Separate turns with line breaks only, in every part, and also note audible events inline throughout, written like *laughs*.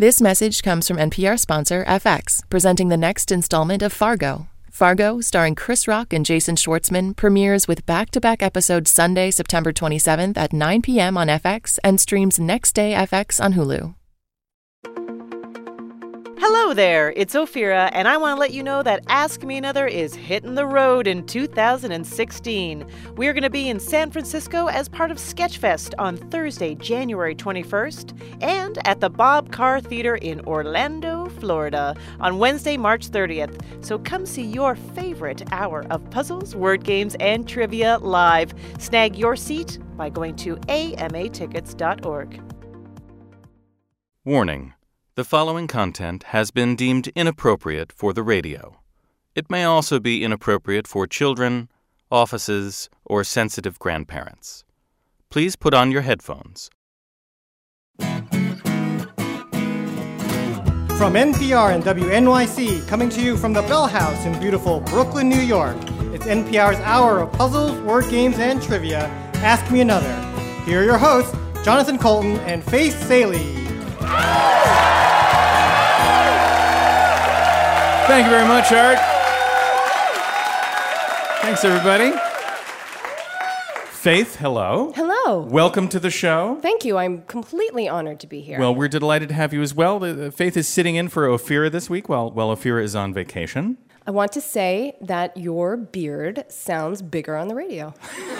This message comes from NPR sponsor FX, presenting the next installment of Fargo. Fargo, starring Chris Rock and Jason Schwartzman, premieres with back to back episodes Sunday, September 27th at 9 p.m. on FX and streams next day FX on Hulu.
Hello there, it's Ophira, and I want to let you know that Ask Me Another is hitting the road in 2016. We're going to be in San Francisco as part of Sketchfest on Thursday, January 21st, and at the Bob Carr Theater in Orlando, Florida on Wednesday, March 30th. So come see your favorite hour of puzzles, word games, and trivia live. Snag your seat by going to amatickets.org.
Warning The following content has been deemed inappropriate for the radio. It may also be inappropriate for children, offices, or sensitive grandparents. Please put on your headphones.
From NPR and WNYC, coming to you from the Bell House in beautiful Brooklyn, New York, it's NPR's hour of puzzles, word games, and trivia. Ask Me Another. Here are your hosts, Jonathan Coulton and Faith Salie.
Thank you very much, Art. Thanks, everybody. Faith, hello.
Hello.
Welcome to the show.
Thank you. I'm completely honored to be here.
Well, we're delighted to have you as well. The Faith is sitting in for Ophira this week while, while Ophira is on vacation.
I want to say that your beard sounds bigger on the radio. *laughs*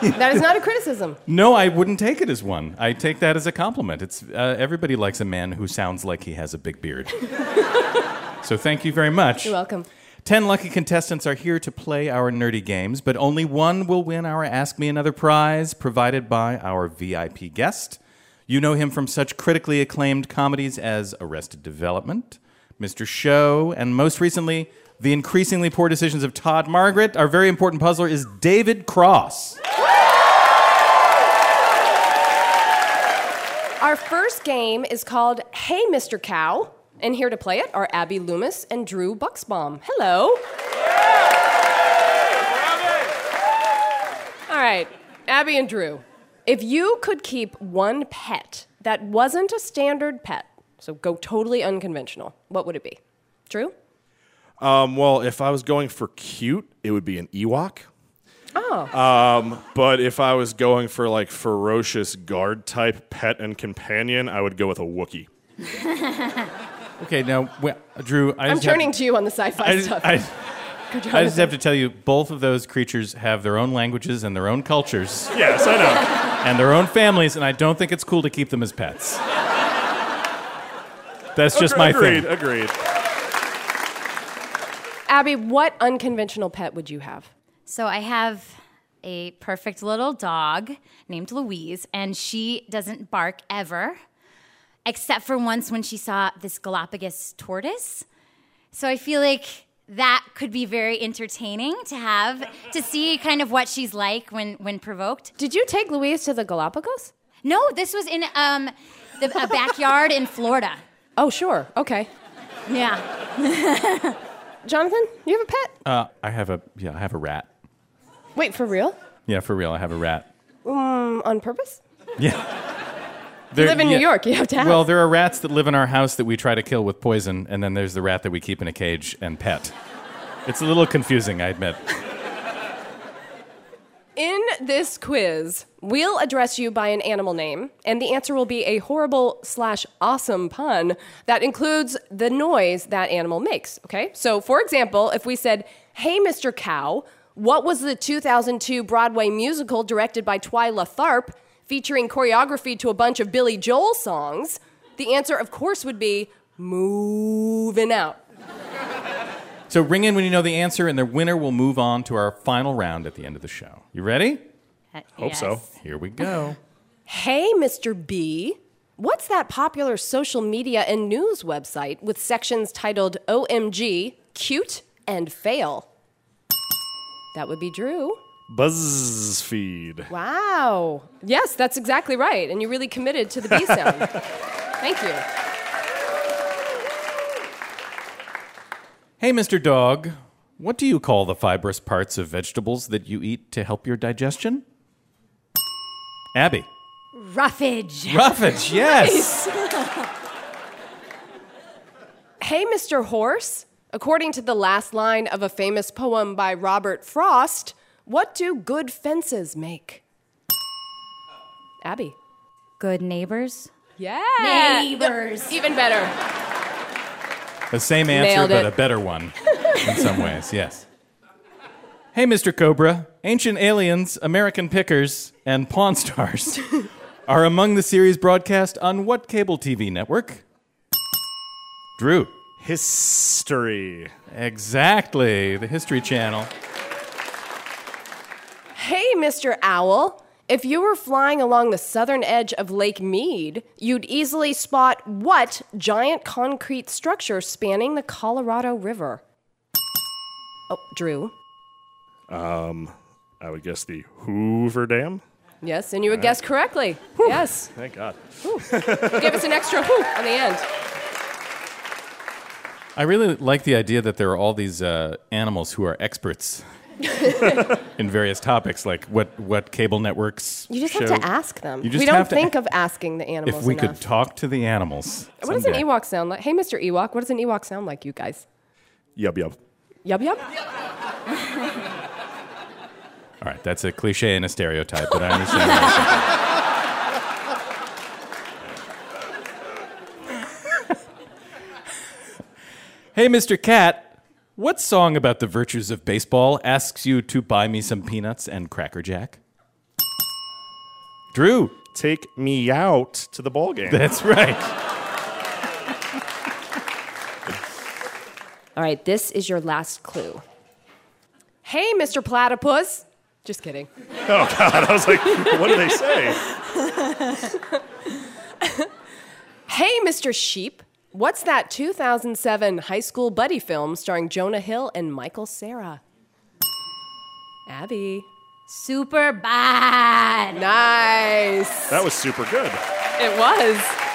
*laughs* that is not a criticism.
No, I wouldn't take it as one. I take that as a compliment. It's uh, everybody likes a man who sounds like he has a big beard. *laughs* so thank you very much.
You're welcome.
Ten lucky contestants are here to play our nerdy games, but only one will win our Ask Me Another prize provided by our VIP guest. You know him from such critically acclaimed comedies as Arrested Development, Mr. Show, and most recently, The Increasingly Poor Decisions of Todd Margaret. Our very important puzzler is David Cross.
Our first game is called Hey, Mr. Cow. And here to play it are Abby Loomis and Drew Buxbaum. Hello. All right, Abby and Drew. If you could keep one pet that wasn't a standard pet, so go totally unconventional, what would it be? Drew?
Um, well, if I was going for cute, it would be an Ewok.
Oh.
Um, but if I was going for like ferocious guard type pet and companion, I would go with a Wookiee. *laughs*
Okay, now, well, Drew, I
I'm
just have-
turning to you on the sci fi
I just,
stuff.
I, *laughs*
Go,
I just have to tell you, both of those creatures have their own languages and their own cultures
Yes, I know. *laughs*
and their own families, and I don't think it's cool to keep them as pets. That's just my thing.
agreed,
thing.
agreed.
Abby, what unconventional pet would you have?
So I have a perfect little dog named Louise, and she doesn't bark ever, except for once when she saw this Galapagos tortoise. So I feel like that could be very entertaining to have to see kind of what she's like when when provoked.
Did you take Louise to the Galapagos?
No, this was in um the a backyard in Florida.
Oh, sure. Okay.
Yeah. *laughs*
Jonathan, you have a pet?
Uh, I have a yeah, I have a rat.
Wait, for real?
Yeah, for real, I have a rat.
Um, on purpose?
Yeah. *laughs*
You live in New York. You have to have.
Well, there are rats that live in our house that we try to kill with poison, and then there's the rat that we keep in a cage and pet. It's a little confusing, I admit.
In this quiz, we'll address you by an animal name, and the answer will be a horrible slash awesome pun that includes the noise that animal makes. Okay? So, for example, if we said, Hey, Mr. Cow, what was the 2002 Broadway musical directed by Twyla Tharp featuring choreography to a bunch of Billy Joel songs? The answer, of course, would be Moving Out.
So ring in when you know the answer, and the winner will move on to our final round at the end of the show. You ready?
Uh, Hope so.
Here we go. *laughs*
Hey, Mr. B, what's that popular social media and news website with sections titled OMG, Cute, and Fail? That would be Drew.
BuzzFeed.
Wow. Yes, that's exactly right. And you really committed to the B *laughs* sound. Thank you.
Hey, Mr. Dog, what do you call the fibrous parts of vegetables that you eat to help your digestion? Abby.
Roughage.
Roughage, *laughs* yes.
Hey, Mr. Horse. According to the last line of a famous poem by Robert Frost, what do good fences make? Abby.
Good neighbors.
Yeah.
Neighbors.
Even better.
The same answer, but a better one in some ways, yes. Hey, Mr. Cobra. Ancient Aliens, American Pickers, and Pawn Stars *laughs* are among the series broadcast on what cable TV network? Drew.
History.
Exactly. The History Channel.
Hey, Mr. Owl. If you were flying along the southern edge of Lake Mead, you'd easily spot what giant concrete structure spanning the Colorado River? Oh, Drew.
I would guess the Hoover Dam.
Yes, and you would guess correctly. Yes.
Thank God.
Give us an extra whoo on the end.
I really like the idea that there are all these uh, animals who are experts *laughs* in various topics, like what, what cable networks.
You just
show.
have to ask them.
You just
we don't
have to
think
a-
of asking the animals
If we
enough.
could talk to the animals.
what does an. Ewok sound like? Hey, Mr. Ewok, what does an Ewok sound like, you guys?
Yub yub.
Yub yub? *laughs*
All right, that's a cliche and a stereotype, but I understand. what you're hey, Mr. Cat, what song about the virtues of baseball asks you to buy me some peanuts and Cracker Jack? Drew,
Take me out to the ball game.
that's right.
All right, this is your last clue. Hey, Mr. Platypus. Just kidding. *laughs*
oh God! I was like, what do they say?
Hey, Mr. Sheep. What's that 2007 high school buddy film starring Jonah Hill and Michael Cera? Abby.
Superbad.
Nice.
That was super good.
It was.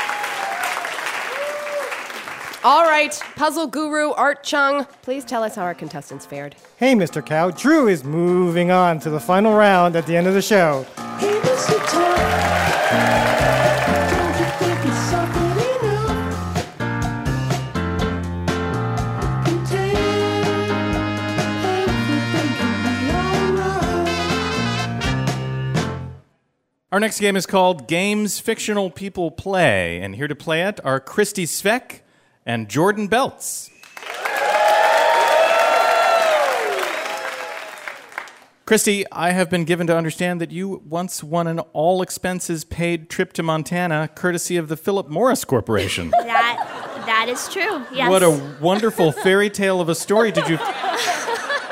All right, puzzle guru Art Chung, please tell us how our contestants fared.
Hey, Mr. Cow, Drew is moving on to the final round at the end of the show.
Our next game is called Games Fictional People Play, and here to play it are Christy Sveck and Jordan Belts. Christy, I have been given to understand that you once won an all expenses paid trip to Montana courtesy of the Philip Morris Corporation. *laughs*
That that is true. Yes.
What a wonderful fairy tale of a story. Did you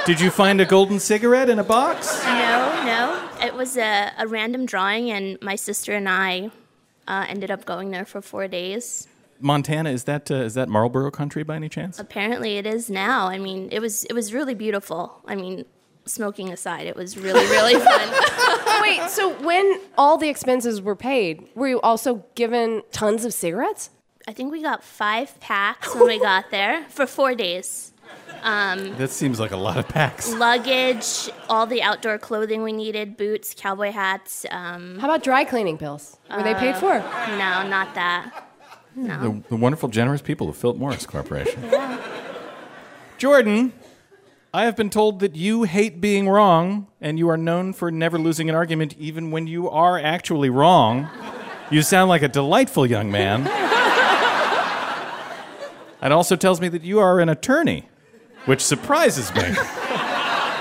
Did you find a golden cigarette in a box?
no, no. It was a, a random drawing, and my sister and I uh, ended up going there for four days.
Montana is that uh, is that Marlboro country by any chance?
Apparently, it is now. I mean, it was it was really beautiful. I mean, smoking aside, it was really really *laughs* fun.
Wait, so when all the expenses were paid, were you also given tons of cigarettes?
I think we got five packs when we got there for four days.
That seems like a lot of packs.
Luggage, all the outdoor clothing we needed, boots, cowboy hats. Um,
How about dry cleaning pills? Were they paid for?
no, not that.
The, the wonderful, generous people of Philip Morris Corporation. *laughs* Jordan, I have been told that you hate being wrong, and you are known for never losing an argument even when you are actually wrong. You sound like a delightful young man. *laughs* It also tells me that you are an attorney, which surprises me.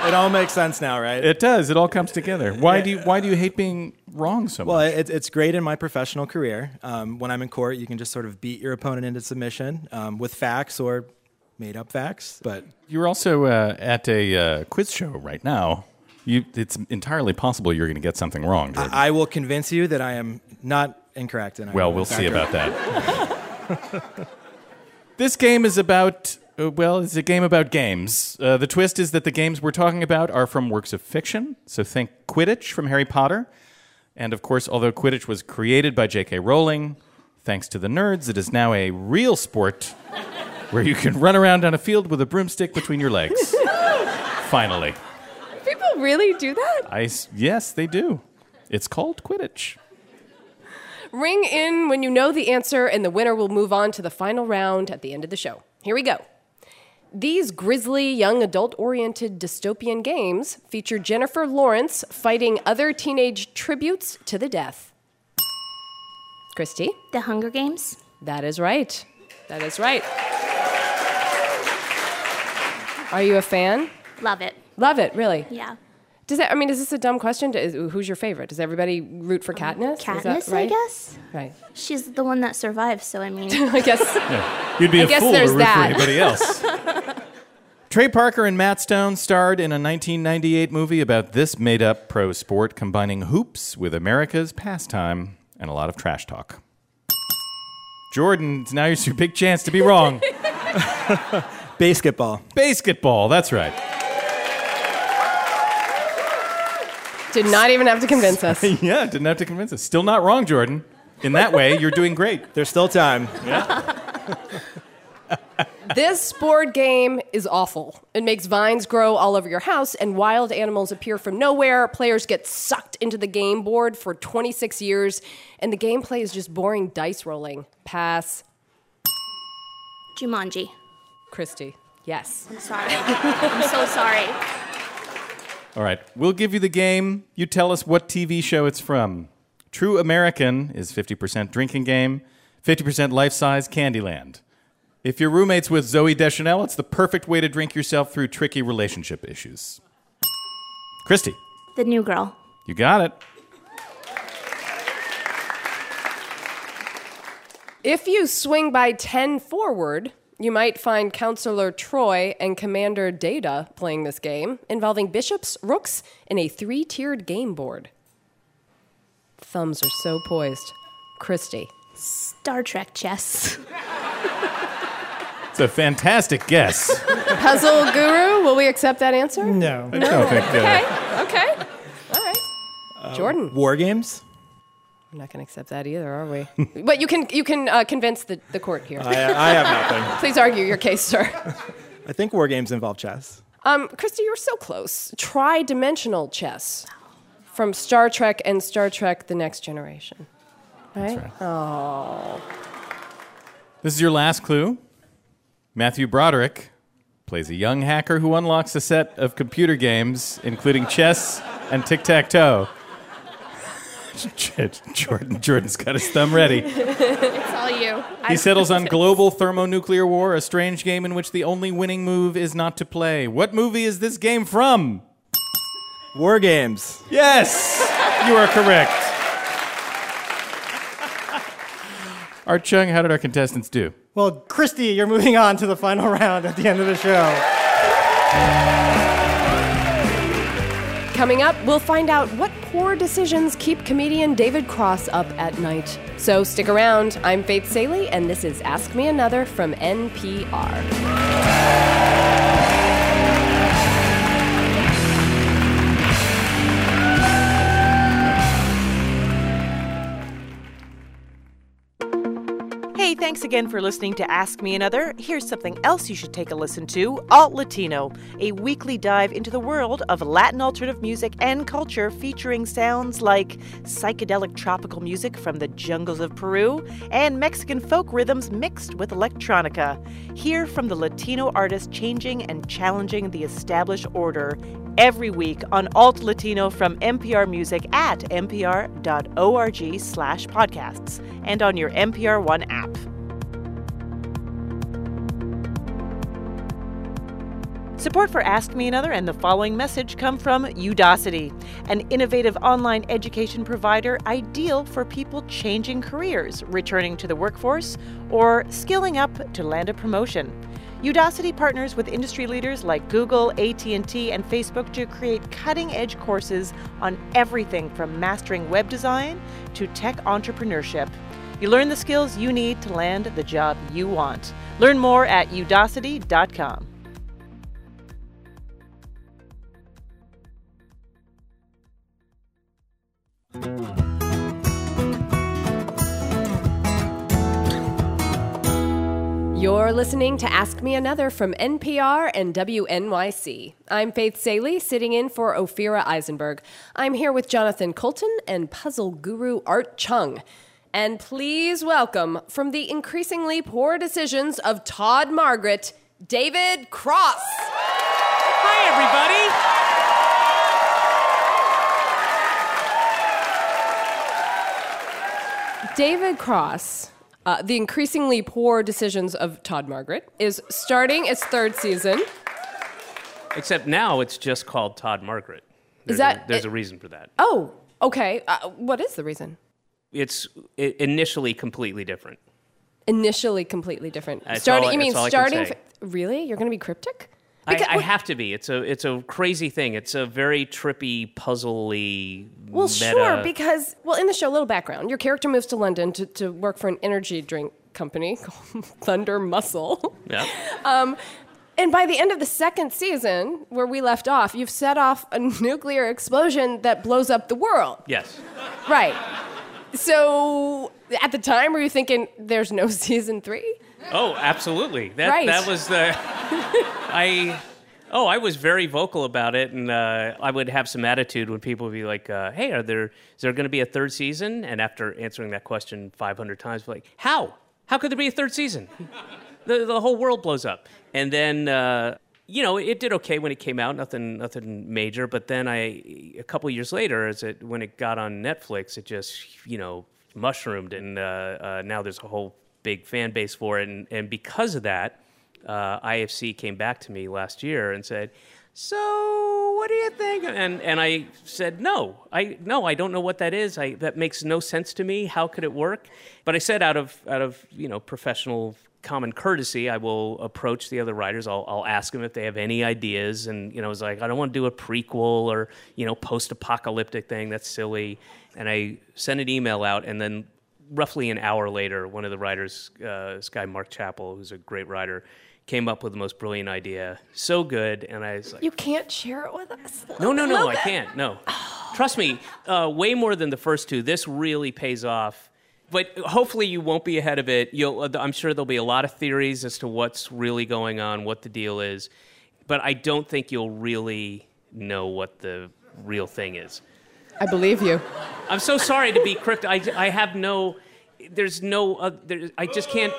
It all makes sense now, right?
It does. It all comes together. Why do you Why do you hate being wrong so
well,
much?
Well, it, it's great in my professional career. Um, when I'm in court, you can just sort of beat your opponent into submission um, with facts or made up facts. But
You're also uh, at a uh, quiz show right now. You, it's entirely possible you're going to get something wrong, Jordan.
I will convince you that I am not incorrect. And I
well, we'll see about that. *laughs* this game is about. Uh, well, it's a game about games. Uh, the twist is that the games we're talking about are from works of fiction. So think Quidditch from Harry Potter. And of course, although Quidditch was created by J.K. Rowling, thanks to the nerds, it is now a real sport *laughs* where you can run around on a field with a broomstick between your legs. *laughs* Finally.
People really do that?
I, yes, they do. It's called Quidditch.
Ring in when you know the answer, and the winner will move on to the final round at the end of the show. Here we go. These grisly, young adult oriented dystopian games feature Jennifer Lawrence fighting other teenage tributes to the death. Christy?
The Hunger Games.
That is right. That is right. Are you a fan?
Love it.
Love it, really.
Yeah.
Does that? I mean, is this a dumb question? Is, who's your favorite? Does everybody root for um, Katniss? Is that
Katniss, I guess.
Right.
She's the one that survives, so I mean. *laughs*
I guess.
You'd be
I
a
guess
fool to
there's
root
that.
for anybody else. *laughs* Trey Parker and Matt Stone starred in a 1998 movie about this made up pro sport combining hoops with America's pastime and a lot of trash talk. Jordan, now here's your *laughs* big chance to be wrong.
BASEketball.
BASEketball, that's right.
Did not even have to convince us. *laughs*
yeah, didn't have to convince us. Still not wrong, Jordan. In that way, you're doing great. *laughs*
There's still time. *laughs*
This board game is awful. It makes vines grow all over your house, and wild animals appear from nowhere. Players get sucked into the game board for 26 years, and the gameplay is just boring dice rolling. Pass.
Jumanji.
Christy. Yes.
I'm sorry. I'm so sorry.
All right, we'll give you the game. You tell us what TV show it's from. True American is 50% drinking game, 50% life size Candyland. If you're roommates with Zooey Deschanel, it's the perfect way to drink yourself through tricky relationship issues. Christy,
The New Girl.
you got it.
If you swing by 10 forward, you might find Counselor Troi and Commander Data playing this game, involving bishops, rooks, and a three tiered game board. Thumbs are so poised. Christy.
Star Trek chess.
It's a fantastic guess.
Puzzle Guru, will we accept that answer?
No.
I don't think, uh,
Okay, okay. All right. Jordan.
War games.
I'm not going to accept that either, are we? *laughs* but you can you can uh, convince the, the court here.
I, I have nothing. *laughs*
Please argue your case, sir.
I think war games involve chess.
Um, Christy, you're so close. Tri-dimensional chess from Star Trek and Star Trek: The Next Generation. Right?
right.
Oh.
This is your last clue. Matthew Broderick plays a young hacker who unlocks a set of computer games, including chess and tic tac toe. Jordan, Jordan's got his thumb ready. *laughs*
It's all you.
He settles on *laughs* global thermonuclear war, a strange game in which the only winning move is not to play. What movie is this game from?
War games.
Yes, you are correct. Art Chung, how did our contestants do?
Well, Christy, you're moving on to the final round at the end of the show.
Coming up, we'll find out what poor decisions keep comedian David Cross up at night. So stick around. I'm Faith Salie, and this is Ask Me Another from NPR.
Thanks again for listening to Ask Me Another. Here's something else you should take a listen to Alt Latino, a weekly dive into the world of Latin alternative music and culture featuring sounds like psychedelic tropical music from the jungles of Peru and Mexican folk rhythms mixed with electronica. Hear from the Latino artists changing and challenging the established order every week on Alt Latino from NPR Music at npr.org slash podcasts and on your NPR One app. Support for Ask Me Another and the following message come from Udacity, an innovative online education provider ideal for people changing careers, returning to the workforce, or skilling up to land a promotion. Udacity partners with industry leaders like Google, AT&T, and Facebook to create cutting-edge courses on everything from mastering web design to tech entrepreneurship. You learn the skills you need to land the job you want. Learn more at udacity.com.
You're listening to Ask Me Another from NPR and WNYC. I'm Faith Salie, sitting in for Ophira Eisenberg. I'm here with Jonathan Coulton and puzzle guru Art Chung. And please welcome from the increasingly poor decisions of Todd Margaret, David Cross.
Hi, everybody.
David Cross, uh, the increasingly poor decisions of Todd Margaret, is starting its third season.
Except now it's just called Todd Margaret. There's
that-
a, there's a reason for that.
Oh, okay. Uh, what is the reason?
It's initially completely different.
Initially, completely different.
That's
starting,
all-
you mean
that's all I can
starting? f- really? You're going to be cryptic?
I, I have to be. It's a it's a crazy thing. It's a very trippy, puzzly.
Well,
meta.
sure, because, well, in the show, little background. Your character moves to London to, to work for an energy drink company *laughs* called Thunder Muscle. *laughs*
Yeah.
Um, and by the end of the second season, where we left off, you've set off a *laughs* nuclear explosion that blows up the world.
Yes.
Right. So at the time, were you thinking there's no season three?
Oh, absolutely. That
Right.
that was the I Oh, I was very vocal about it, and uh, I would have some attitude when people would be like, uh, "Hey, are there is there going to be a third season?" And after answering that question 500 times, like, "How? How could there be a third season? the the whole world blows up." And then uh, you know, it did okay when it came out, nothing nothing major. But then I a couple years later, as it when it got on Netflix, it just you know mushroomed, and uh, uh, now there's a whole big fan base for it, and and because of that uh, IFC came back to me last year and said, "So, what do you think?" And and I said, "No, I no, I don't know what that is. I that makes no sense to me. How could it work?" But I said, out of out of you know professional common courtesy, I will approach the other writers. I'll I'll ask them if they have any ideas, and you know, it's like I don't want to do a prequel or you know post-apocalyptic thing. That's silly. And I sent an email out, and then roughly an hour later, one of the writers, uh, this guy Mark Chappell, who's a great writer, came up with the most brilliant idea. So good, and I was like,
You can't share it with us.
no, no, no, I can't. No, trust me, uh, way more than the first two. This really pays off. But hopefully, you won't be ahead of it. You'll, uh, I'm sure there'll be a lot of theories as to what's really going on, what the deal is. But I don't think you'll really know what the real thing is.
I believe you.
I'm so sorry to be cryptic. I, I have no, there's no, uh, I just can't.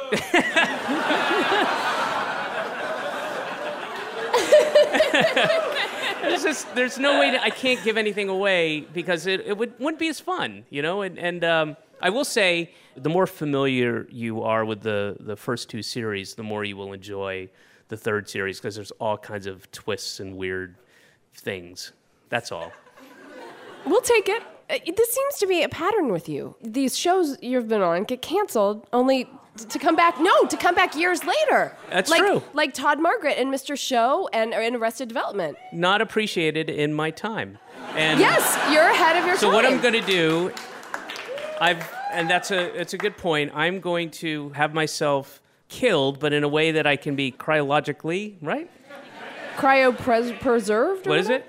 there's just, there's no way that I can't give anything away because it, it would, wouldn't be as fun, you know? And, and um, I will say, the more familiar you are with the, the first two series, the more you will enjoy the third series because there's all kinds of twists and weird things. That's all.
We'll take it. Uh, This seems to be a pattern with you. These shows you've been on get canceled only to come back. No, to come back years later.
That's
like,
true.
Like Todd Margaret and Mr. Show and, and Arrested Development.
Not appreciated in my time. And
yes, you're ahead of your
So
time.
So what I'm going to do, I've and that's a it's a good point. I'm going to have myself killed, but in a way that I can be cryologically right.
Cryo pres- preserved?
What is it?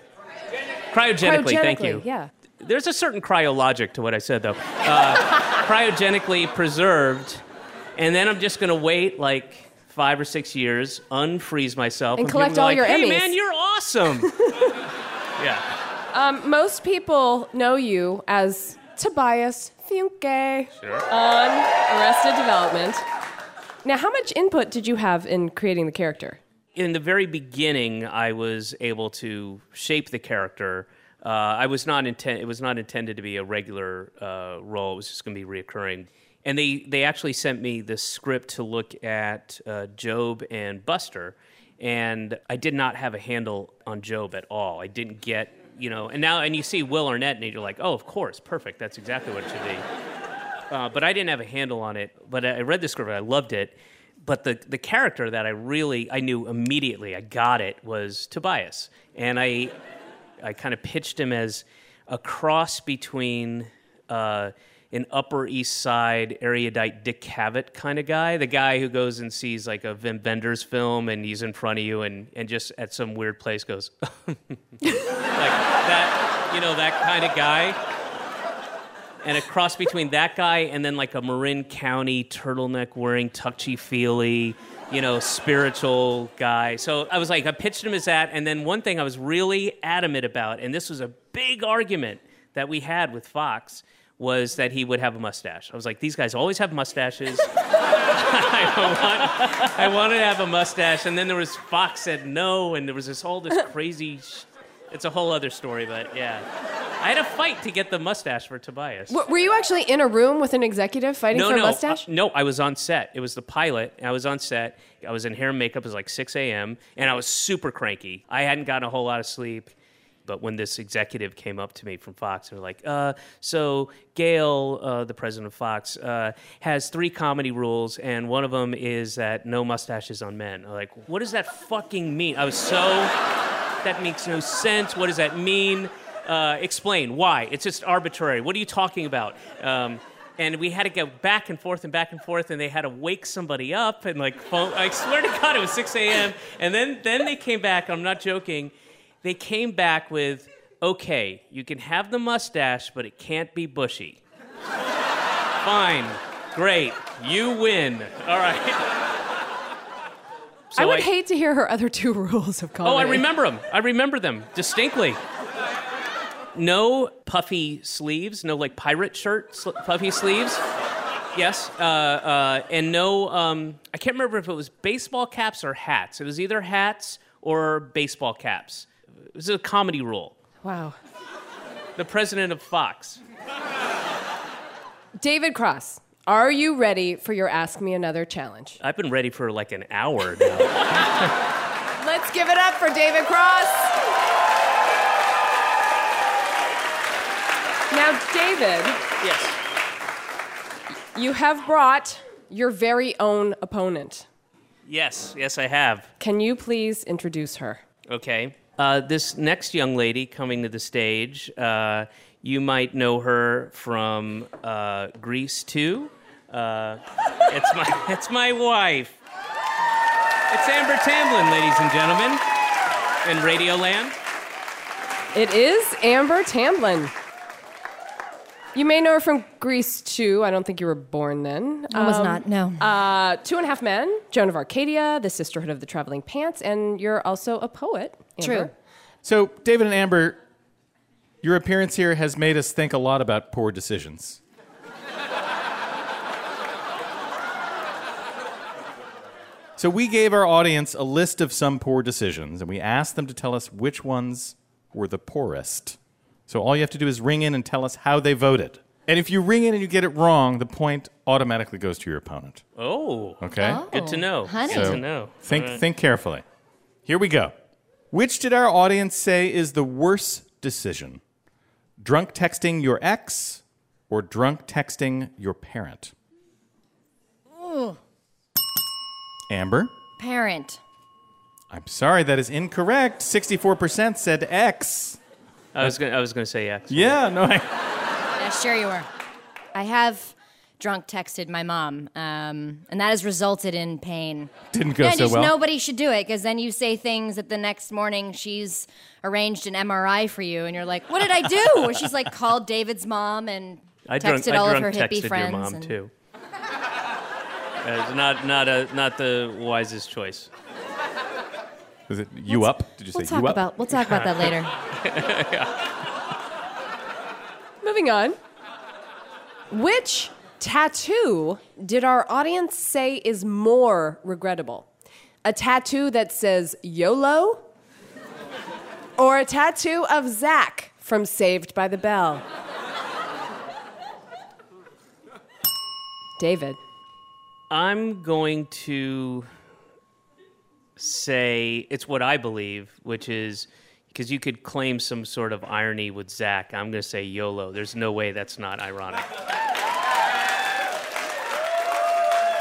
Cryogenically. Thank you.
Yeah.
There's a certain cryologic to what I said, though. Uh, *laughs* cryogenically preserved, and then I'm just going to wait like five or six years, unfreeze myself,
And
people
collect all
like,
your
Hey,
Emmys."
man, you're awesome. *laughs* yeah.
Um, most people know you as Tobias Funke on Arrested Development. Now, how much input did you have in creating the character?
In the very beginning, I was able to shape the character. Uh, I was not intent. It was not intended to be a regular uh, role. It was just going to be reoccurring. And they they actually sent me the script to look at uh, Gob and Buster, and I did not have a handle on Gob at all. I didn't get you know. And now and you see Will Arnett, and you're like, oh, of course, perfect. That's exactly what it should be. *laughs* Uh, but I didn't have a handle on it. But I read the script, I loved it. But the the character that I really I knew immediately, I got it, was Tobias, and I I kind of pitched him as a cross between. Uh, an Upper East Side erudite Dick Cavett kind of guy, the guy who goes and sees like a Vim film and he's in front of you and, and just at some weird place goes, *laughs* like that, you know, that kind of guy and a cross between that guy and then like a Marin County turtleneck wearing touchy feely, you know, spiritual guy. So I was like, I pitched him as that. And then one thing I was really adamant about, and this was a big argument that we had with Fox, was that he would have a mustache. I was like, these guys always have mustaches. *laughs* I, want, I wanted to have a mustache, and then there was Fox said no, and there was this whole this crazy. Sh- it's a whole other story, but yeah, I had a fight to get the mustache for Tobias.
W- were you actually in a room with an executive fighting
no,
for
no,
a mustache?
uh, no. I was on set. It was the pilot. I was on set. I was in hair and makeup. It was like 6 a.m. and I was super cranky. I hadn't gotten a whole lot of sleep. But when this executive came up to me from Fox, they were like, uh, "So Gail, uh, the president of Fox, uh, has three comedy rules, and one of them is that no mustaches on men." I'm like, "What does that fucking mean?" I was so that makes no sense. What does that mean? Uh, explain why. It's just arbitrary. What are you talking about? Um, and we had to go back and forth and back and forth, and they had to wake somebody up and like phone. I swear to God, it was 6 a.m. And then then they came back. I'm not joking. They came back with, "Okay, you can have the mustache, but it can't be bushy." Fine, great, you win. All right. So
I would hate to hear her other two *laughs* rules of comedy.
Oh, I remember them. I remember them distinctly. No puffy sleeves, no like pirate shirt sl- puffy sleeves. Yes, uh, uh, and no. Um, I can't remember if it was baseball caps or hats. It was either hats or baseball caps. It was a comedy rule.
Wow.
The president of Fox.
David Cross, are you ready for your Ask Me Another challenge?
I've been ready for like an hour now. *laughs*
Let's give it up for David Cross. Now, David,
yes.
you have brought your very own opponent.
Yes, yes, I have.
Can you please introduce her?
Okay. Uh, this next young lady coming to the stage, uh, you might know her from uh, Grease 2. Uh, it's, my, *laughs* it's my wife. It's Amber Tamblyn, ladies and gentlemen, in Radioland.
It is Amber Tamblyn. You may know her from Grease 2. I don't think you were born then.
I was not, no.
Uh, Two and a Half Men, Joan of Arcadia, The Sisterhood of the Traveling Pants, and you're also a poet. Amber.
True.
So, David and Amber, your appearance here has made us think a lot about poor decisions. so, we gave our audience a list of some poor decisions, and we asked them to tell us which ones were the poorest. So, all you have to do is ring in and tell us how they voted. And if you ring in and you get it wrong, the point automatically goes to your opponent.
Oh.
Okay. Oh.
Good to know.
honey.
Good
So
to know.
Think,
All right.
think carefully. Here we go. Which did our audience say is the worst decision? Drunk texting your ex or drunk texting your parent?
Ooh,
Amber?
parent.
I'm sorry, that is incorrect. 64% said ex.
I was gonna, I was going to say X.
Yeah, no, I,
Yeah, sure you were. I have drunk texted my mom, um, and that has resulted in pain.
didn't go
yeah,
so
just
well.
nobody should do it because then you say things that the next morning she's arranged an MRI for you, and you're like, "What did I do?" Or *laughs* she's like called David's mom and
I
texted
drunk,
all
I
of her
drunk
hippie
texted
friends.
your mom
and-
too. Uh, it's not not a not the wisest choice.
Was it you up? Did you
We'll
say
talk
you up?
about we'll talk about that later. *laughs*
Moving on. Which tattoo did our audience say is more regrettable? A tattoo that says YOLO? Or a tattoo of Zach from Saved by the Bell? David.
I'm going to say it's what I believe, which is because you could claim some sort of irony with Zach. I'm going to say YOLO. There's no way that's not ironic.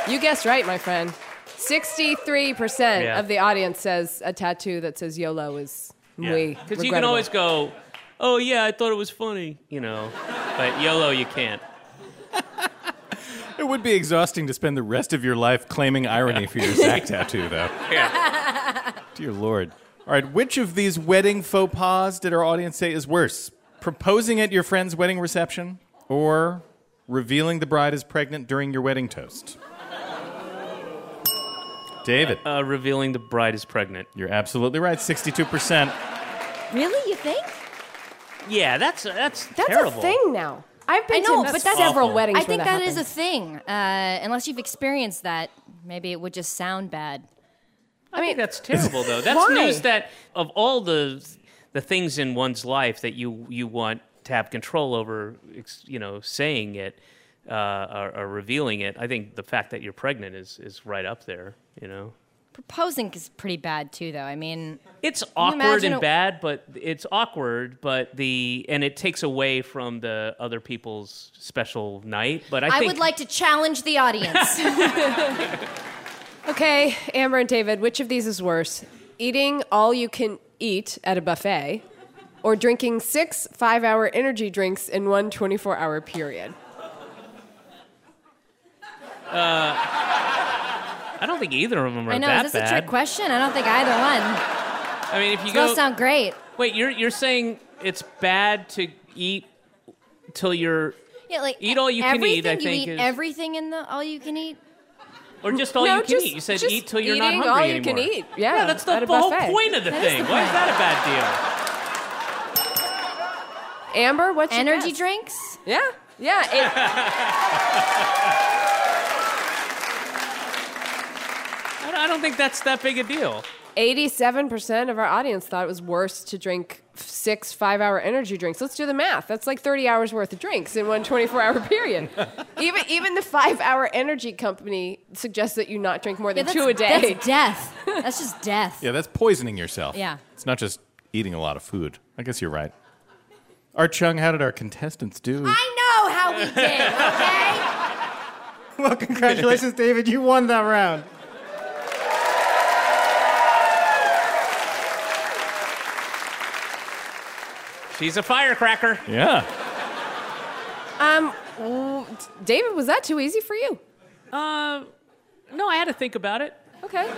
You guessed right, my friend. 63%
Yeah.
of the audience says a tattoo that says YOLO is muy
Because you can always go, oh, yeah, I thought it was funny, you know. But YOLO, you can't. *laughs*
It would be exhausting to spend the rest of your life claiming irony for your Zach tattoo, though. *laughs*
Yeah.
Dear Lord. All right, which of these wedding faux pas did our audience say is worse? Proposing at your friend's wedding reception or revealing the bride is pregnant during your wedding toast? David.
Uh, revealing the bride is pregnant.
You're absolutely right, 62%.
really, you think?
Yeah, that's that's
That's
terrible.
a thing now. I've been
I know,
to
but that's
several
awful.
weddings.
I
where
think
that
that is a thing. Uh, unless you've experienced that, maybe it would just sound bad.
I mean, that's *laughs* terrible, though. That's
Why?
news that of all the the things in one's life that you you want to have control over, you know, saying it uh, or, or revealing it. I think the fact that you're pregnant is is right up there. You know,
Proposing is pretty bad too, though. I mean,
it's awkward and
a-
bad, but it's awkward. But the and it takes away from the other people's special night. But I,
I,
think
would like to challenge the audience. *laughs* *laughs*
Okay, Amber and David, which of these is worse? Eating all you can eat at a buffet or drinking six five hour energy drinks in one 24 hour period?
Uh, I don't think either of them are
I know.
that
Is this
bad.
a trick question? I don't think either one.
I mean, if you go.
Those
go
sound great.
Wait, you're you're saying it's bad to eat till you're
Yeah, like
Eat all you can eat, I
everything,
think,
you eat
is-
everything in the all you can eat.
or just all
No,
you can
just-
eat. You said
just
eat till you're not
eating
hungry
all you
anymore.
can eat. Yeah,
Yeah, that's the
at a
whole
buffet.
point of the
That is
thing.
the
Why is
point.
that a bad deal?
Amber, what's your
Energy
guess?
drinks.
Yeah, yeah. it- *laughs*
I don't- think that's that big a deal.
87% of our audience thought it was worse to drink six five hour energy drinks. Let's do the math. That's like 30 hours worth of drinks in one 24 hour *laughs* period. even, even the five hour energy company suggests that you not drink more than
that's,
two a day.
That's death. That's just death.
Yeah, that's poisoning yourself.
Yeah.
It's not just eating a lot of food. I guess you're right. Art Chung, how did our contestants do?
I know how we did. Okay. *laughs*
Well, congratulations, David. You won that round.
She's a firecracker.
Yeah.
Um, w- David, was that too easy for you?
Uh, no, I had to think about it.
Okay.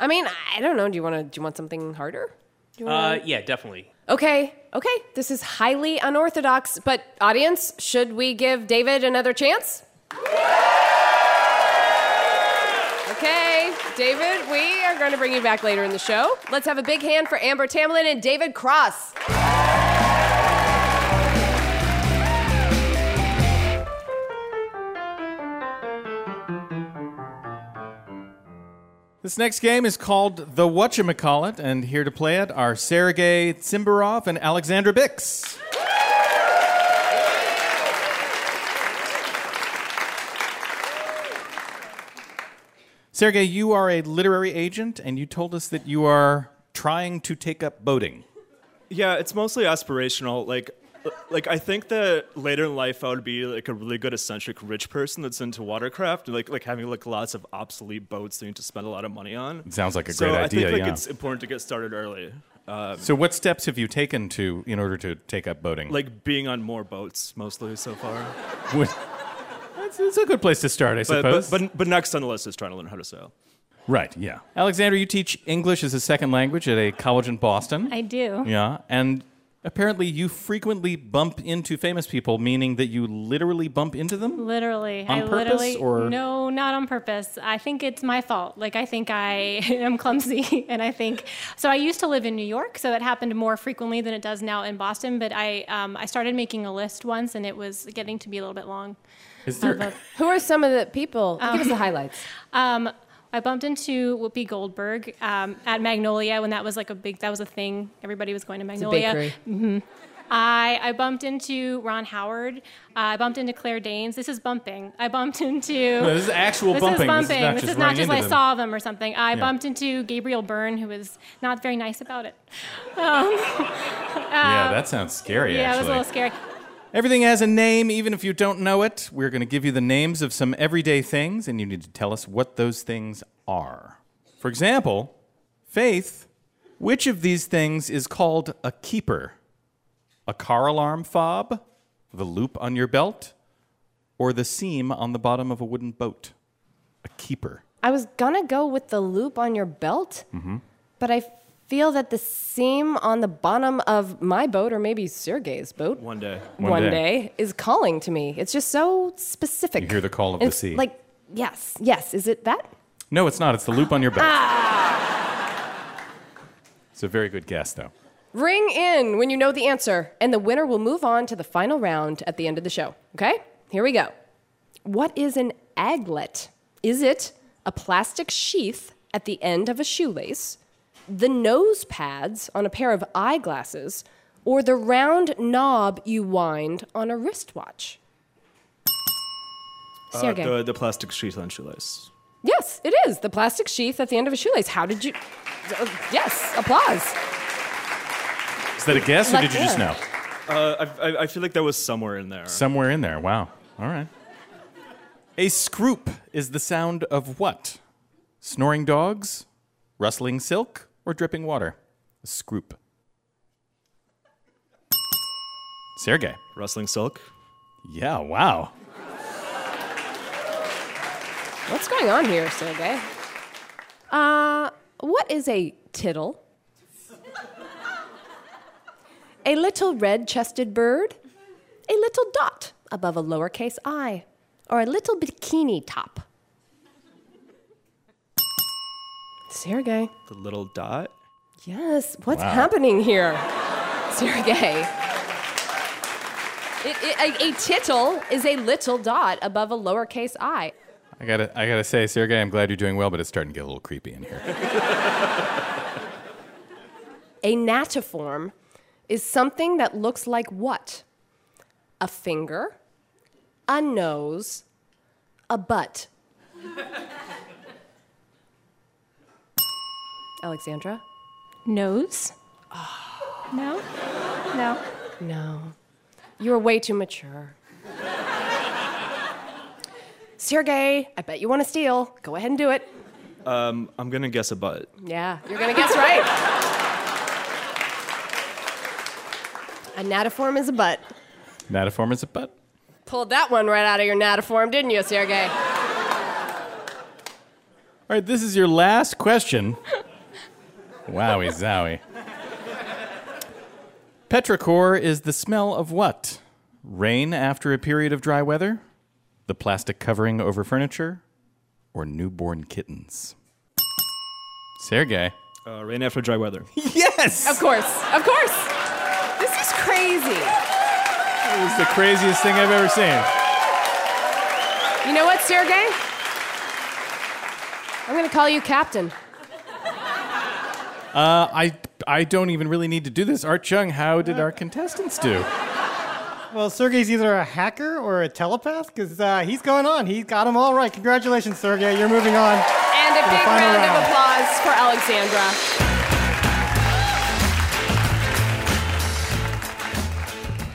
I mean, I don't know. Do you want to? Do you want something harder? Do you
Uh,
wanna-
yeah, definitely.
Okay, okay. This is highly unorthodox, but audience, should we give David another chance? Okay, David, we are going to bring you back later in the show. Let's have a big hand for Amber Tamblyn and David Cross.
This next game is called The Whatchamacallit, and here to play it are Sergei Tsimbarov and Alexandra Bix. Sergei, you are a literary agent, and you told us that you are trying to take up boating.
Yeah, it's mostly aspirational. Like, like I think that later in life I would be like a really good eccentric rich person that's into watercraft, like like having like lots of obsolete boats that you need to spend a lot of money on.
It sounds like a
so
great
I
idea,
think like
yeah.
it's important to get started early. Um,
So, what steps have you taken to in order to take up boating?
like being on more boats mostly so far.
What- It's, it's a good place to start, I
But,
suppose.
but, but but next on the list is trying to learn how to sail.
right, yeah. Alexander, you teach English as a second language at a college in Boston.
I do.
Yeah, and apparently you frequently bump into famous people, meaning that you literally bump into them.
Literally.
On
I
purpose,
literally
or-
No, not on purpose. I think it's my fault. Like I think I *laughs* am clumsy *laughs* and I think so I used to live in New York, so that happened more frequently than it does now in Boston, but I um, I started making a list once and it was getting to be a little bit long.
Is there?
Of a-
Who are some of the people? Give us the highlights. *laughs*
Um, I bumped into Whoopi Goldberg um, at Magnolia when that was like a big that was a thing. Everybody was going to Magnolia.
bakery.
hmm I, I bumped into Ron Howard. Uh, I bumped into Claire Danes. This is bumping. I bumped into. *laughs*
No, this is actual
this
bumping.
Is
This is
bumping.
not
This
just
is not just I
them.
saw them or something. I
Yeah.
bumped into Gabriel Byrne, who was not very nice about it. *laughs* Um,
yeah, that sounds scary.
yeah, it was a little scary.
Everything has a name, even if you don't know it. We're going to give you the names of some everyday things, and you need to tell us what those things are. For example, Faith, which of these things is called a keeper? A car alarm fob, the loop on your belt, or the seam on the bottom of a wooden boat? A keeper.
I was gonna go with the loop on your belt, mm-hmm. but I feel that the seam on the bottom of my boat, or maybe Sergei's boat,
One day.
One
one
day.
day. is calling to me. It's just so specific.
You hear the call of the sea.
Like, yes, yes. Is it that?
No, it's not. It's the loop on your belt.
Ah.
It's a very good guess, though.
Ring in when you know the answer, and the winner will move on to the final round at the end of the show. Okay? Here we go. What is an aglet? Is it a plastic sheath at the end of a shoelace, the nose pads on a pair of eyeglasses, or the round knob you wind on a wristwatch?
Uh,
Sergey.
the, the plastic sheath on shoelace.
Yes, it is. The plastic sheath at the end of a shoelace. How did you. Uh, yes, applause.
Is that a guess, or
Let
did you just
go.
know?
Uh, I, I, I feel like that was somewhere in there.
Somewhere in there. Wow. All right. A scroop is the sound of what? Snoring dogs, rustling silk, or dripping water? A scroop. Sergey.
Rustling silk.
Yeah, wow.
What's going on here, Sergey? Uh, what is a tittle? A little red chested bird? A little dot above a lowercase i? Or a little bikini top? Sergey.
The little dot.
Yes, what's
Wow.
happening here? Sergey. It, it, a, a tittle is a little dot above a lowercase i.
I gotta, I gotta say, Sergey, I'm glad you're doing well, but it's starting to get a little creepy in here.
A natiform is something that looks like what? A finger, a nose, a butt. Alexandra?
Nose? No? No.
No. You are way too mature. Sergey, I bet you want to steal. Go ahead and do it.
Um, I'm gonna guess a butt.
Yeah, you're gonna guess right. A natiform is a butt.
Natiform is a butt.
Pulled that one right out of your natiform, didn't you, Sergey?
All right, this is your last question. Wowie zowie. Petrichor is the smell of what? Rain after a period of dry weather? The plastic covering over furniture? Or newborn kittens? Sergey.
Uh, rain after dry weather. *laughs*
Yes!
Of course, of course. This is crazy.
It was the craziest thing I've ever seen.
You know what, Sergey? I'm gonna call you captain.
Uh, I, I don't even really need to do this. Art Chung, how did our contestants do?
Well, Sergey's either a hacker or a telepath because uh, he's going on. He got them all right. Congratulations, Sergey. You're moving on.
And a big round,
round.
of applause for Alexandra.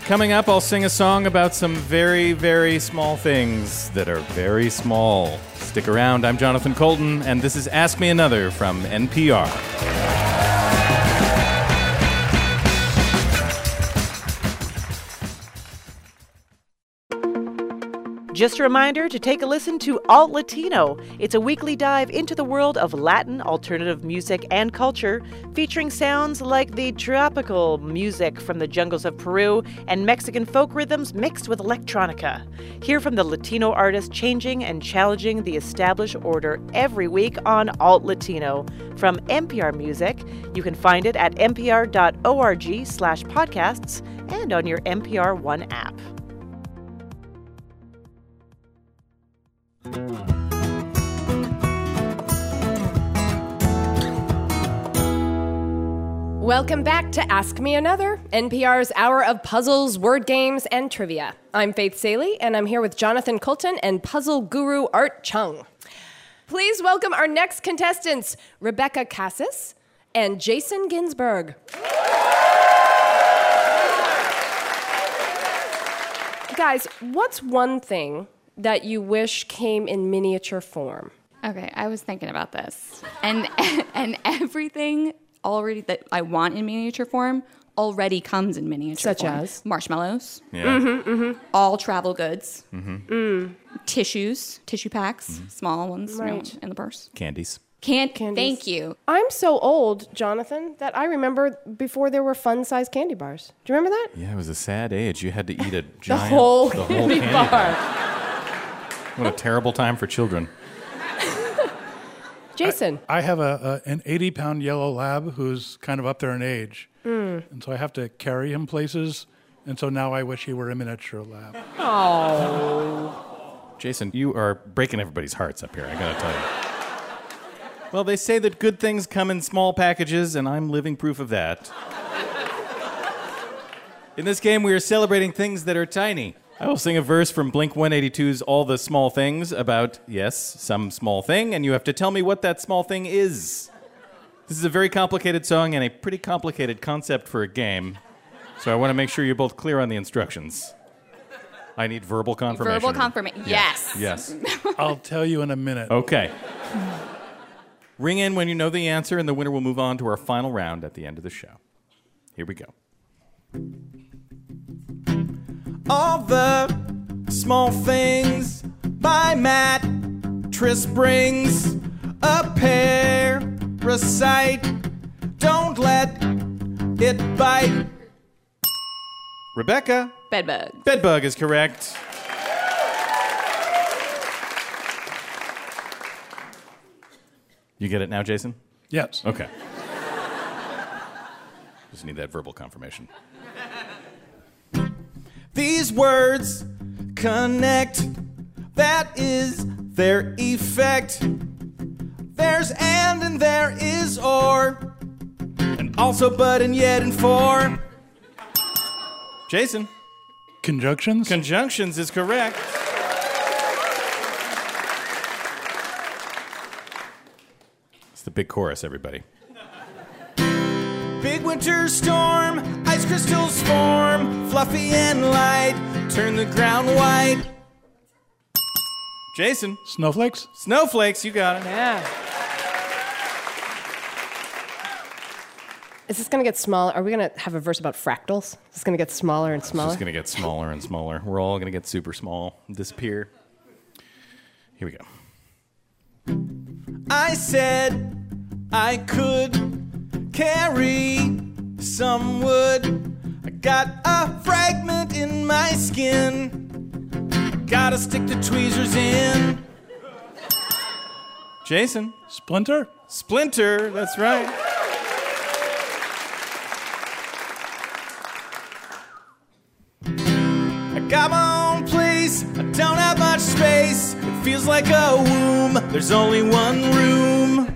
Coming up, I'll sing a song about some very, very small things that are very small. Stick around. I'm Jonathan Coulton, and this is Ask Me Another from NPR.
Just a reminder to take a listen to Alt Latino. It's a weekly dive into the world of Latin alternative music and culture, featuring sounds like the tropical music from the jungles of Peru and Mexican folk rhythms mixed with electronica. Hear from the Latino artists changing and challenging the established order every week on Alt Latino. From NPR Music, you can find it at npr.org slash podcasts and on your NPR One app.
Welcome back to Ask Me Another, NPR's hour of puzzles, word games, and trivia. I'm Faith Salie, and I'm here with Jonathan Coulton and puzzle guru Art Chung. Please welcome our next contestants, Rebecca Cassis and Jason Ginsberg. Guys, what's one thing that you wish came in miniature form?
Okay, I was thinking about this. And *laughs* and everything already that I want in miniature form already comes in miniature
Such
form.
as?
marshmallows.
Yeah.
Mhm, mhm.
All travel goods.
Mhm.
Mm.
Tissues, tissue packs, small ones you know,
Right.
in the purse.
Candies.
Can't
Candies.
thank you.
I'm so old, Jonathan, that I remember before there were fun sized candy bars. Do you remember that?
Yeah, it was a sad age. You had to eat a *laughs*
The
giant,
whole
the whole
candy
candy
bar.
bar. What a terrible time for children.
Jason.
I have a, a an 80 pound yellow lab who's kind of up there in age. Mm. and so I have to carry him places. And so now I wish he were a miniature lab.
Oh.
Jason, you are breaking everybody's hearts up here, I gotta tell you. Well, they say that good things come in small packages, and I'm living proof of that. In this game, we are celebrating things that are tiny. I will sing a verse from Blink 182's All the Small Things about, yes, some small thing, and you have to tell me what that small thing is. This is a very complicated song and a pretty complicated concept for a game, so I want to make sure you're both clear on the instructions. I need verbal confirmation.
Verbal confirmation. Yes.
Yes. *laughs*
I'll tell you in a minute.
Okay. Ring in when you know the answer, and the winner will move on to our final round at the end of the show. Here we go. All the small things by Matt Tris brings a parasite. Don't let it bite. Rebecca.
Bedbug.
Bedbug is correct. You get it now, Jason?
Yes.
Okay. *laughs* Just need that verbal confirmation. These words connect. That is their effect. There's and and there is or. And also but and yet and for. Jason.
Conjunctions?
Conjunctions is correct. It's the big chorus, everybody. Big winter storm, ice crystals form, fluffy and light, turn the ground white. Jason.
Snowflakes?
Snowflakes, you got it.
Yeah. Is this going to get smaller? Are we going to have a verse about fractals? Is this going to get smaller and smaller.
It's just going to get smaller and smaller. We're all going to get super small, and disappear. Here we go. I said I could carry some wood. I got a fragment in my skin. Gotta stick the tweezers in. Jason.
Splinter?
Splinter, that's right. I got my own place, I don't have much space. It feels like a womb, there's only one room.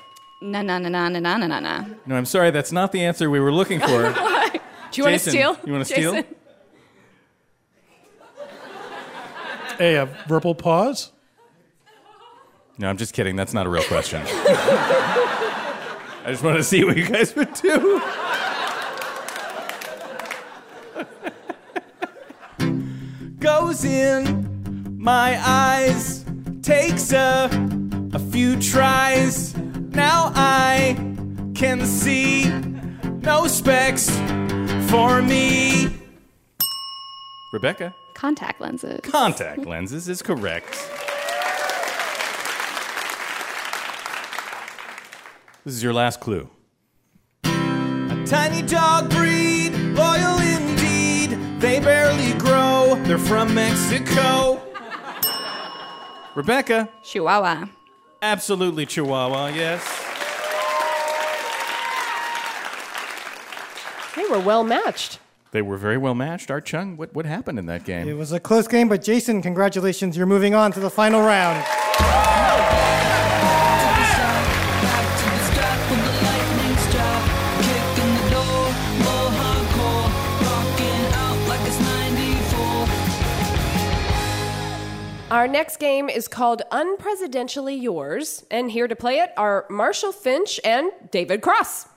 na na na na na na na na. No, I'm sorry, that's not the answer we were looking for. *laughs*
Do you want to steal?
You want to steal?
Hey,
A, a verbal pause?
No, I'm just kidding. That's not a real question. *laughs* I just wanted to see what you guys would do. *laughs* Goes in my eyes, takes a, a few tries. Now I can see no specs for me. Rebecca?
Contact lenses.
Contact lenses is correct. This is your last clue. A tiny dog breed, loyal indeed. They barely grow, they're from Mexico. Rebecca?
Chihuahua.
Absolutely Chihuahua, yes.
They were well matched.
They were very well matched. Art Chung, what, what happened in that game?
It was a close game, but Jason, congratulations. You're moving on to the final round.
Our next game is called Unpresidentially Yours, and here to play it are Marshall Finch and David Cross.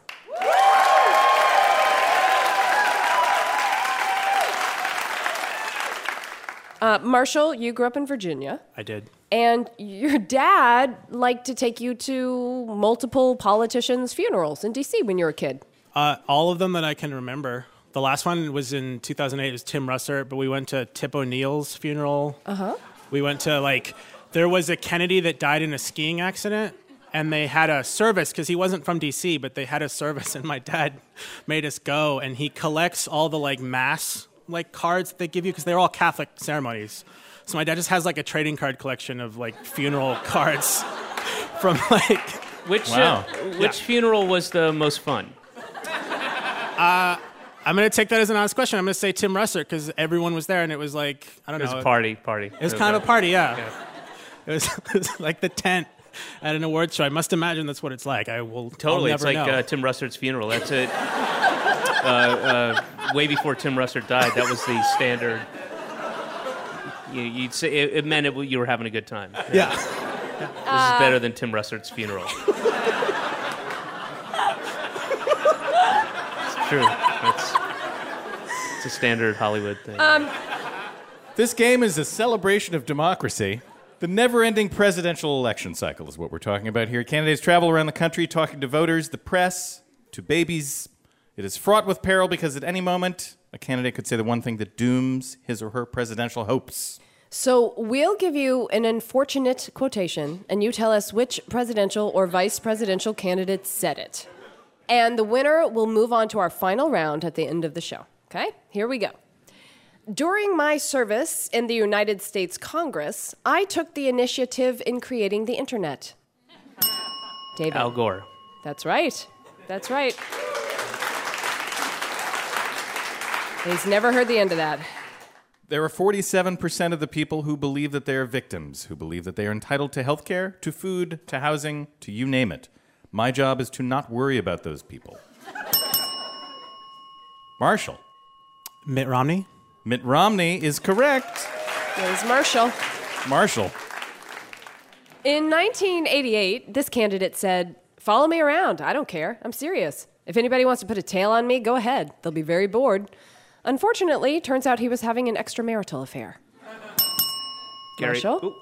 Uh, Marshall, you grew up in Virginia,
I did.
and your dad liked to take you to multiple politicians' funerals in D.C. when you were a kid.
Uh, all of them that I can remember.
The last one was in 2008. It was Tim Russert, but we went to Tip O'Neill's funeral.
Uh huh.
We went to like there was a Kennedy that died in a skiing accident, and they had a service because he wasn't from DC, but they had a service, and my dad *laughs* made us go, and he collects all the like mass like cards that they give you because they're all Catholic ceremonies. So my dad just has like a trading card collection of like funeral *laughs* cards *laughs* from like
Which
Wow.
uh, which funeral was the most fun?
Uh, I'm gonna take that as an honest question. I'm gonna say Tim Russert because everyone was there and it was like I don't know.
It was
know
a party, party.
It was kind of a party, yeah. *laughs* It, was, *laughs* it was like the tent at an awards show. I must imagine that's what it's like. I will
Totally,
I'll
it's
never
like
know.
uh, Tim Russert's funeral. That's it. *laughs* uh, uh, way before Tim Russert died, that was the standard. You, you'd say it, it meant it, you were having a good time.
Yeah.
This
Uh,
is better than Tim Russert's funeral. True. It's, it's a standard Hollywood thing.
Um,
This game is a celebration of democracy. The never ending presidential election cycle is what we're talking about here. Candidates travel around the country talking to voters, the press, to babies. It is fraught with peril because at any moment, a candidate could say the one thing that dooms his or her presidential hopes.
So we'll give you an unfortunate quotation, and you tell us which presidential or vice presidential candidate said it. And the winner will move on to our final round at the end of the show. Okay? Here we go. During my service in the United States Congress, I took the initiative in creating the internet. *laughs* David.
Al Gore.
That's right. That's right. He's never heard the end of that.
There are 47% of the people who believe that they are victims, who believe that they are entitled to health care, to food, to housing, to you name it. My job is to not worry about those people. Marshall.
Mitt Romney?
Mitt Romney is correct.
There's Marshall.
Marshall.
In 1988, this candidate said, Follow me around. I don't care. I'm serious. If anybody wants to put a tail on me, go ahead. They'll be very bored. Unfortunately, turns out he was having an extramarital affair.
Gary.
Marshall?
Ooh.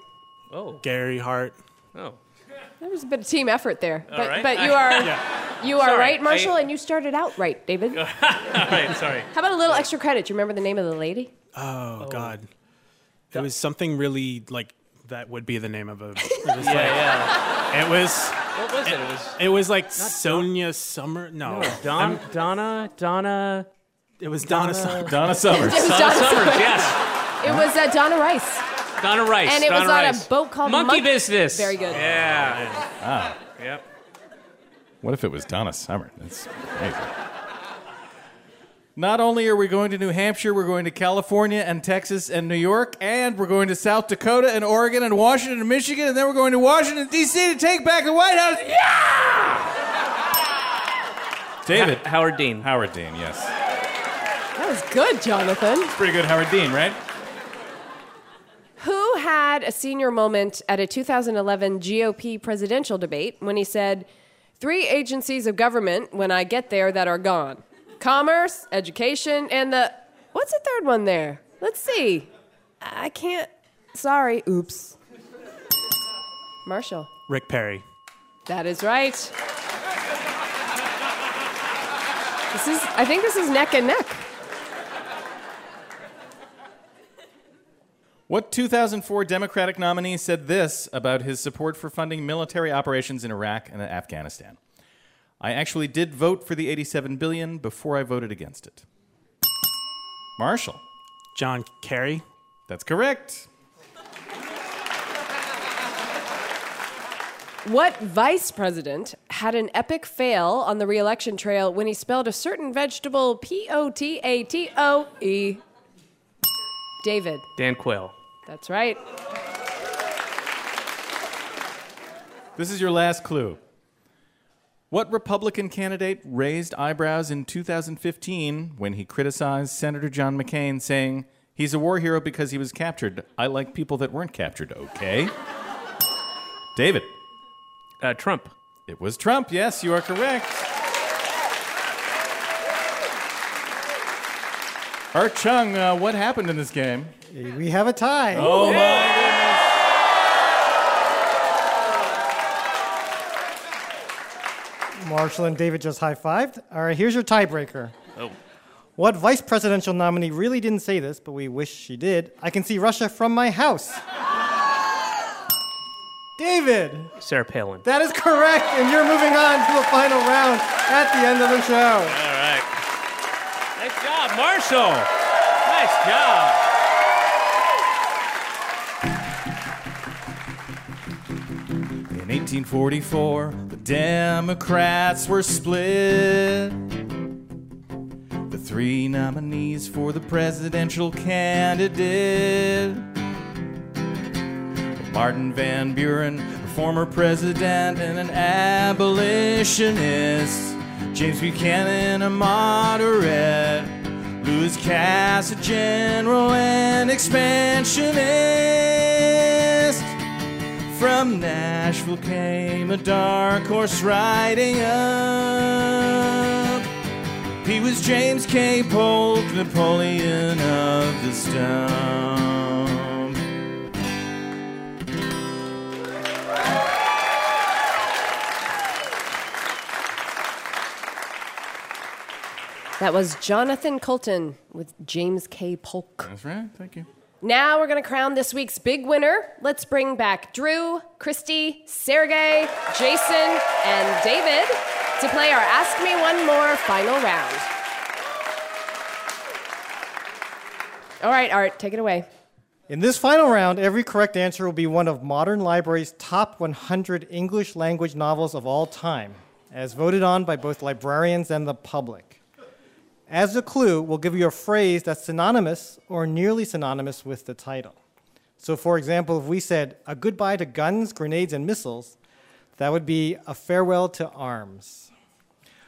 Oh.
Gary Hart.
Oh.
There was a bit of team effort there. But,
right.
but you *laughs* are *laughs*
Yeah.
you are
Sorry,
right, Marshall,
I-
and you started out right, David. *laughs*
All right, sorry.
How about a little extra credit? Do you remember the name of the lady?
Oh, God. It was something really like that would be the name of a. It was
Yeah,
like,
yeah.
It was.
What was it? It was.
It was like Sonia Summer. No,
No, Don, Donna, Donna.
It was Donna,
Donna-
Donna Summers.
It was
Donna
Donna
Summers,
Summers.
yes.
It was uh, Donna Rice.
Donna Rice.
And it was
Donna
on
Rice.
a boat called
Monkey
Mon-
Business.
Very good.
Yeah.
Ah.
Yep.
What if it was Donna Summer? That's amazing. Not only are we going to New Hampshire, we're going to California and Texas and New York, and we're going to South Dakota and Oregon and Washington and Michigan, and then we're going to Washington, D.C. to take back the White House. Yeah! David.
Howard Dean.
Howard Dean, yes.
That was good, Jonathan.
Pretty good Howard Dean, right?
Who had a senior moment at a 2011 GOP presidential debate when he said, Three agencies of government when I get there that are gone commerce, education, and the. What's the third one there? Let's see. I can't. Sorry. Oops. Marshall.
Rick Perry.
That is right. This is, I think this is neck and neck.
What 2004 Democratic nominee said this about his support for funding military operations in Iraq and Afghanistan? I actually did vote for the 87 billion before I voted against it. Marshall.
John Kerry.
That's correct.
What vice president had an epic fail on the reelection trail when he spelled a certain vegetable P O T A T O E? David.
Dan Quayle.
That's right.
This is your last clue. What Republican candidate raised eyebrows in 2015 when he criticized Senator John McCain, saying, He's a war hero because he was captured. I like people that weren't captured, okay? David.
Uh, Trump.
It was Trump, yes, you are correct. Art Chung, uh, what happened in this game?
We have a tie.
Oh, my goodness.
Marshall and David just high fived. All right, here's your tiebreaker.
Oh.
What vice presidential nominee really didn't say this, but we wish she did? I can see Russia from my house. David,
Sarah Palin.
that is correct, and you're moving on to the final round at the end of the show.
Nice job, Marshall. Nice job.
In 1844, the Democrats were split. The three nominees for the presidential candidate Martin Van Buren, a former president and an abolitionist, James Buchanan, a moderate, Lewis Cass, a general and expansionist. From Nashville came a dark horse riding up. He was James K. Polk, Napoleon of the Stump.
That was Jonathan Coulton with James K. Polk.
That's right. Thank you.
Now we're going to crown this week's big winner. Let's bring back Drew, Christy, Sergey, Jason, and David to play our Ask Me One More final round. All right, Art, take it away.
In this final round, every correct answer will be one of Modern Library's top 100 English language novels of all time, as voted on by both librarians and the public. As a clue, we'll give you a phrase that's synonymous or nearly synonymous with the title. So, for example, if we said a goodbye to guns, grenades, and missiles, that would be a farewell to arms.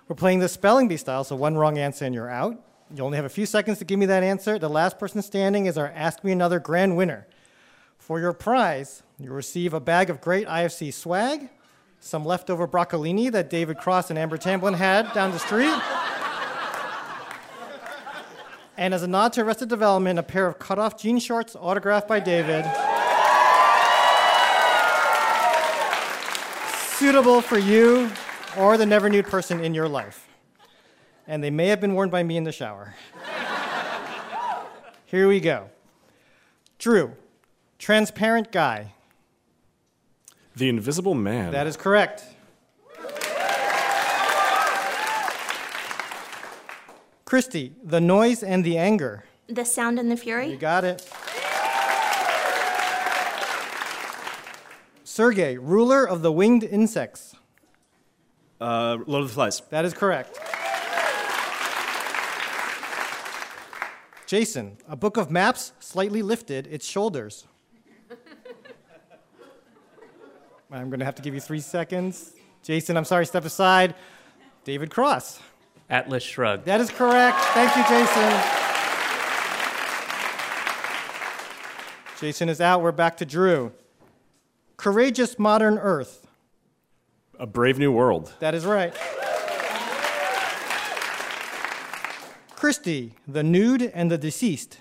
We're playing the spelling bee style, so one wrong answer and you're out. You only have a few seconds to give me that answer. The last person standing is our Ask Me Another grand winner. For your prize, you'll receive a bag of great IFC swag, some leftover broccolini that David Cross and Amber Tamblyn had down the street, and as a nod to Arrested Development, a pair of cut-off jean shorts autographed by David. Suitable for you or the never nude person in your life. And they may have been worn by me in the shower. *laughs* Here we go. Drew, transparent guy.
The Invisible Man.
That is correct. Christy, the noise and the anger.
The Sound and the Fury.
You got it. Sergey, ruler of the winged insects.
Uh, Lord of the Flies.
That is correct. Jason, a book of maps slightly lifted its shoulders. I'm going to have to give you three seconds. Jason, I'm sorry, step aside. David Cross.
Atlas Shrugged.
That is correct. Thank you, Jason. Jason is out. We're back to Drew. Courageous Modern Earth.
A Brave New World.
That is right. Christy, the nude and the deceased.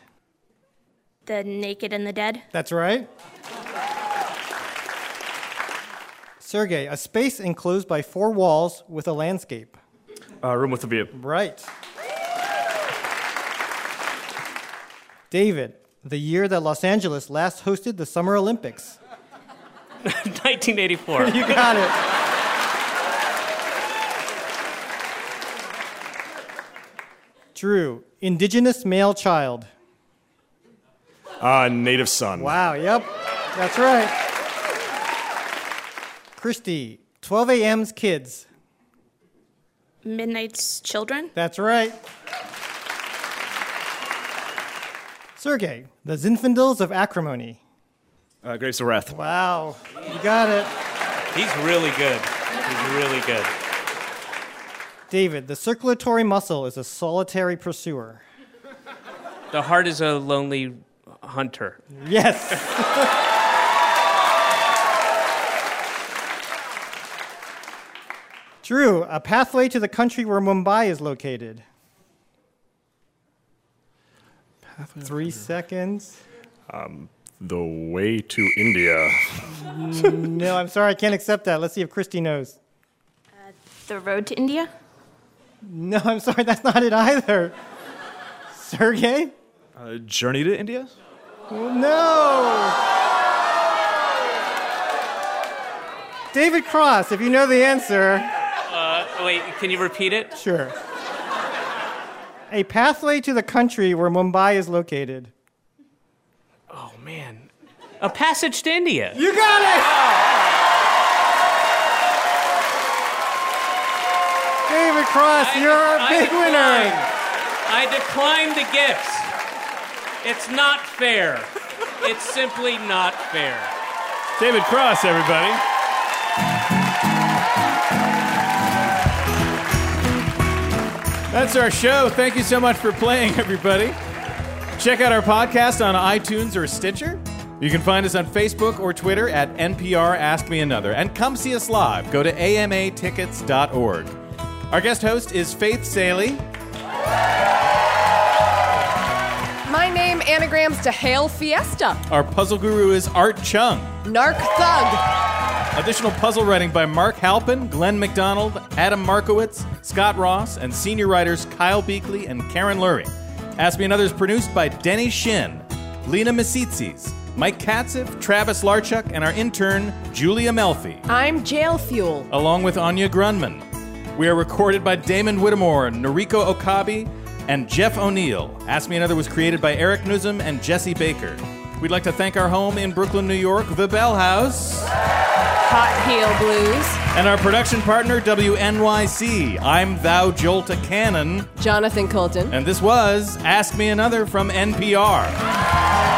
The Naked and the Dead.
That's right. Sergey, a space enclosed by four walls with a landscape.
Uh, Room with a View.
Right. David, the year that Los Angeles last hosted the Summer Olympics. *laughs*
1984.
you got it. Drew, indigenous male child.
Uh, Native Son.
Wow, yep, that's right. Christy, 12 a.m.'s kids.
Midnight's Children.
That's right. Sergey, the Zinfandels of acrimony.
Uh, Grapes of Wrath.
Wow, you got it.
He's really good. He's really good.
David, the circulatory muscle is a solitary pursuer.
The heart is a lonely hunter.
Yes. *laughs* Drew, a pathway to the country where Mumbai is located. Three seconds.
Um, the Way to India. *laughs*
no, I'm sorry, I can't accept that. Let's see if Christy knows.
The Road to India.
No, I'm sorry, that's not it either. Sergey?
Uh, Journey to India?
No. David Cross, if you know the answer.
Wait, can you repeat it?
Sure. A pathway to the country where Mumbai is located.
Oh man, a passage to India.
You got it. David Cross, you're a
I
big winner.
I decline the gifts. It's not fair. It's simply not fair.
David Cross, everybody. That's our show. Thank you so much for playing, everybody. Check out our podcast on iTunes or Stitcher. You can find us on Facebook or Twitter at NPR Ask Me Another. And come see us live. Go to amatickets.org. Our guest host is Faith Salie.
My name anagrams to Hail Fiesta.
Our puzzle guru is Art Chung.
Narc Thug.
Additional puzzle writing by Mark Halpin, Glenn McDonald, Adam Markowitz, Scott Ross, and senior writers Kyle Beakley and Karen Lurie. Ask Me Another is produced by Denny Shin, Lena Misitzis, Mike Katzif, Travis Larchuk, and our intern, Julia Melfi,
I'm Jail Fuel.
along with Anya Grundmann. We are recorded by Damon Whittemore, Noriko Okabe, and Jeff O'Neill. Ask Me Another was created by Eric Nuzum and Jesse Baker. We'd like to thank our home in Brooklyn, New York, the Bell House.
Hot Heel Blues.
And our production partner, WNYC. I'm Thou Jolta Cannon.
Jonathan Coulton.
And this was Ask Me Another from NPR.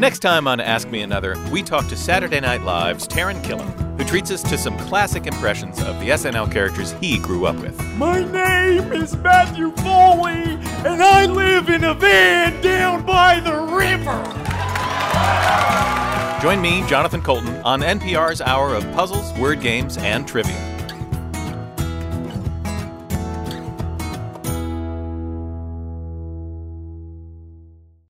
Next time on Ask Me Another, we talk to Saturday Night Live's Taran Killam, who treats us to some classic impressions of the SNL characters he grew up with.
My name is Matthew Foley, and I live in a van down by the river.
Join me, Jonathan Coulton, on NPR's hour of puzzles, word games, and trivia.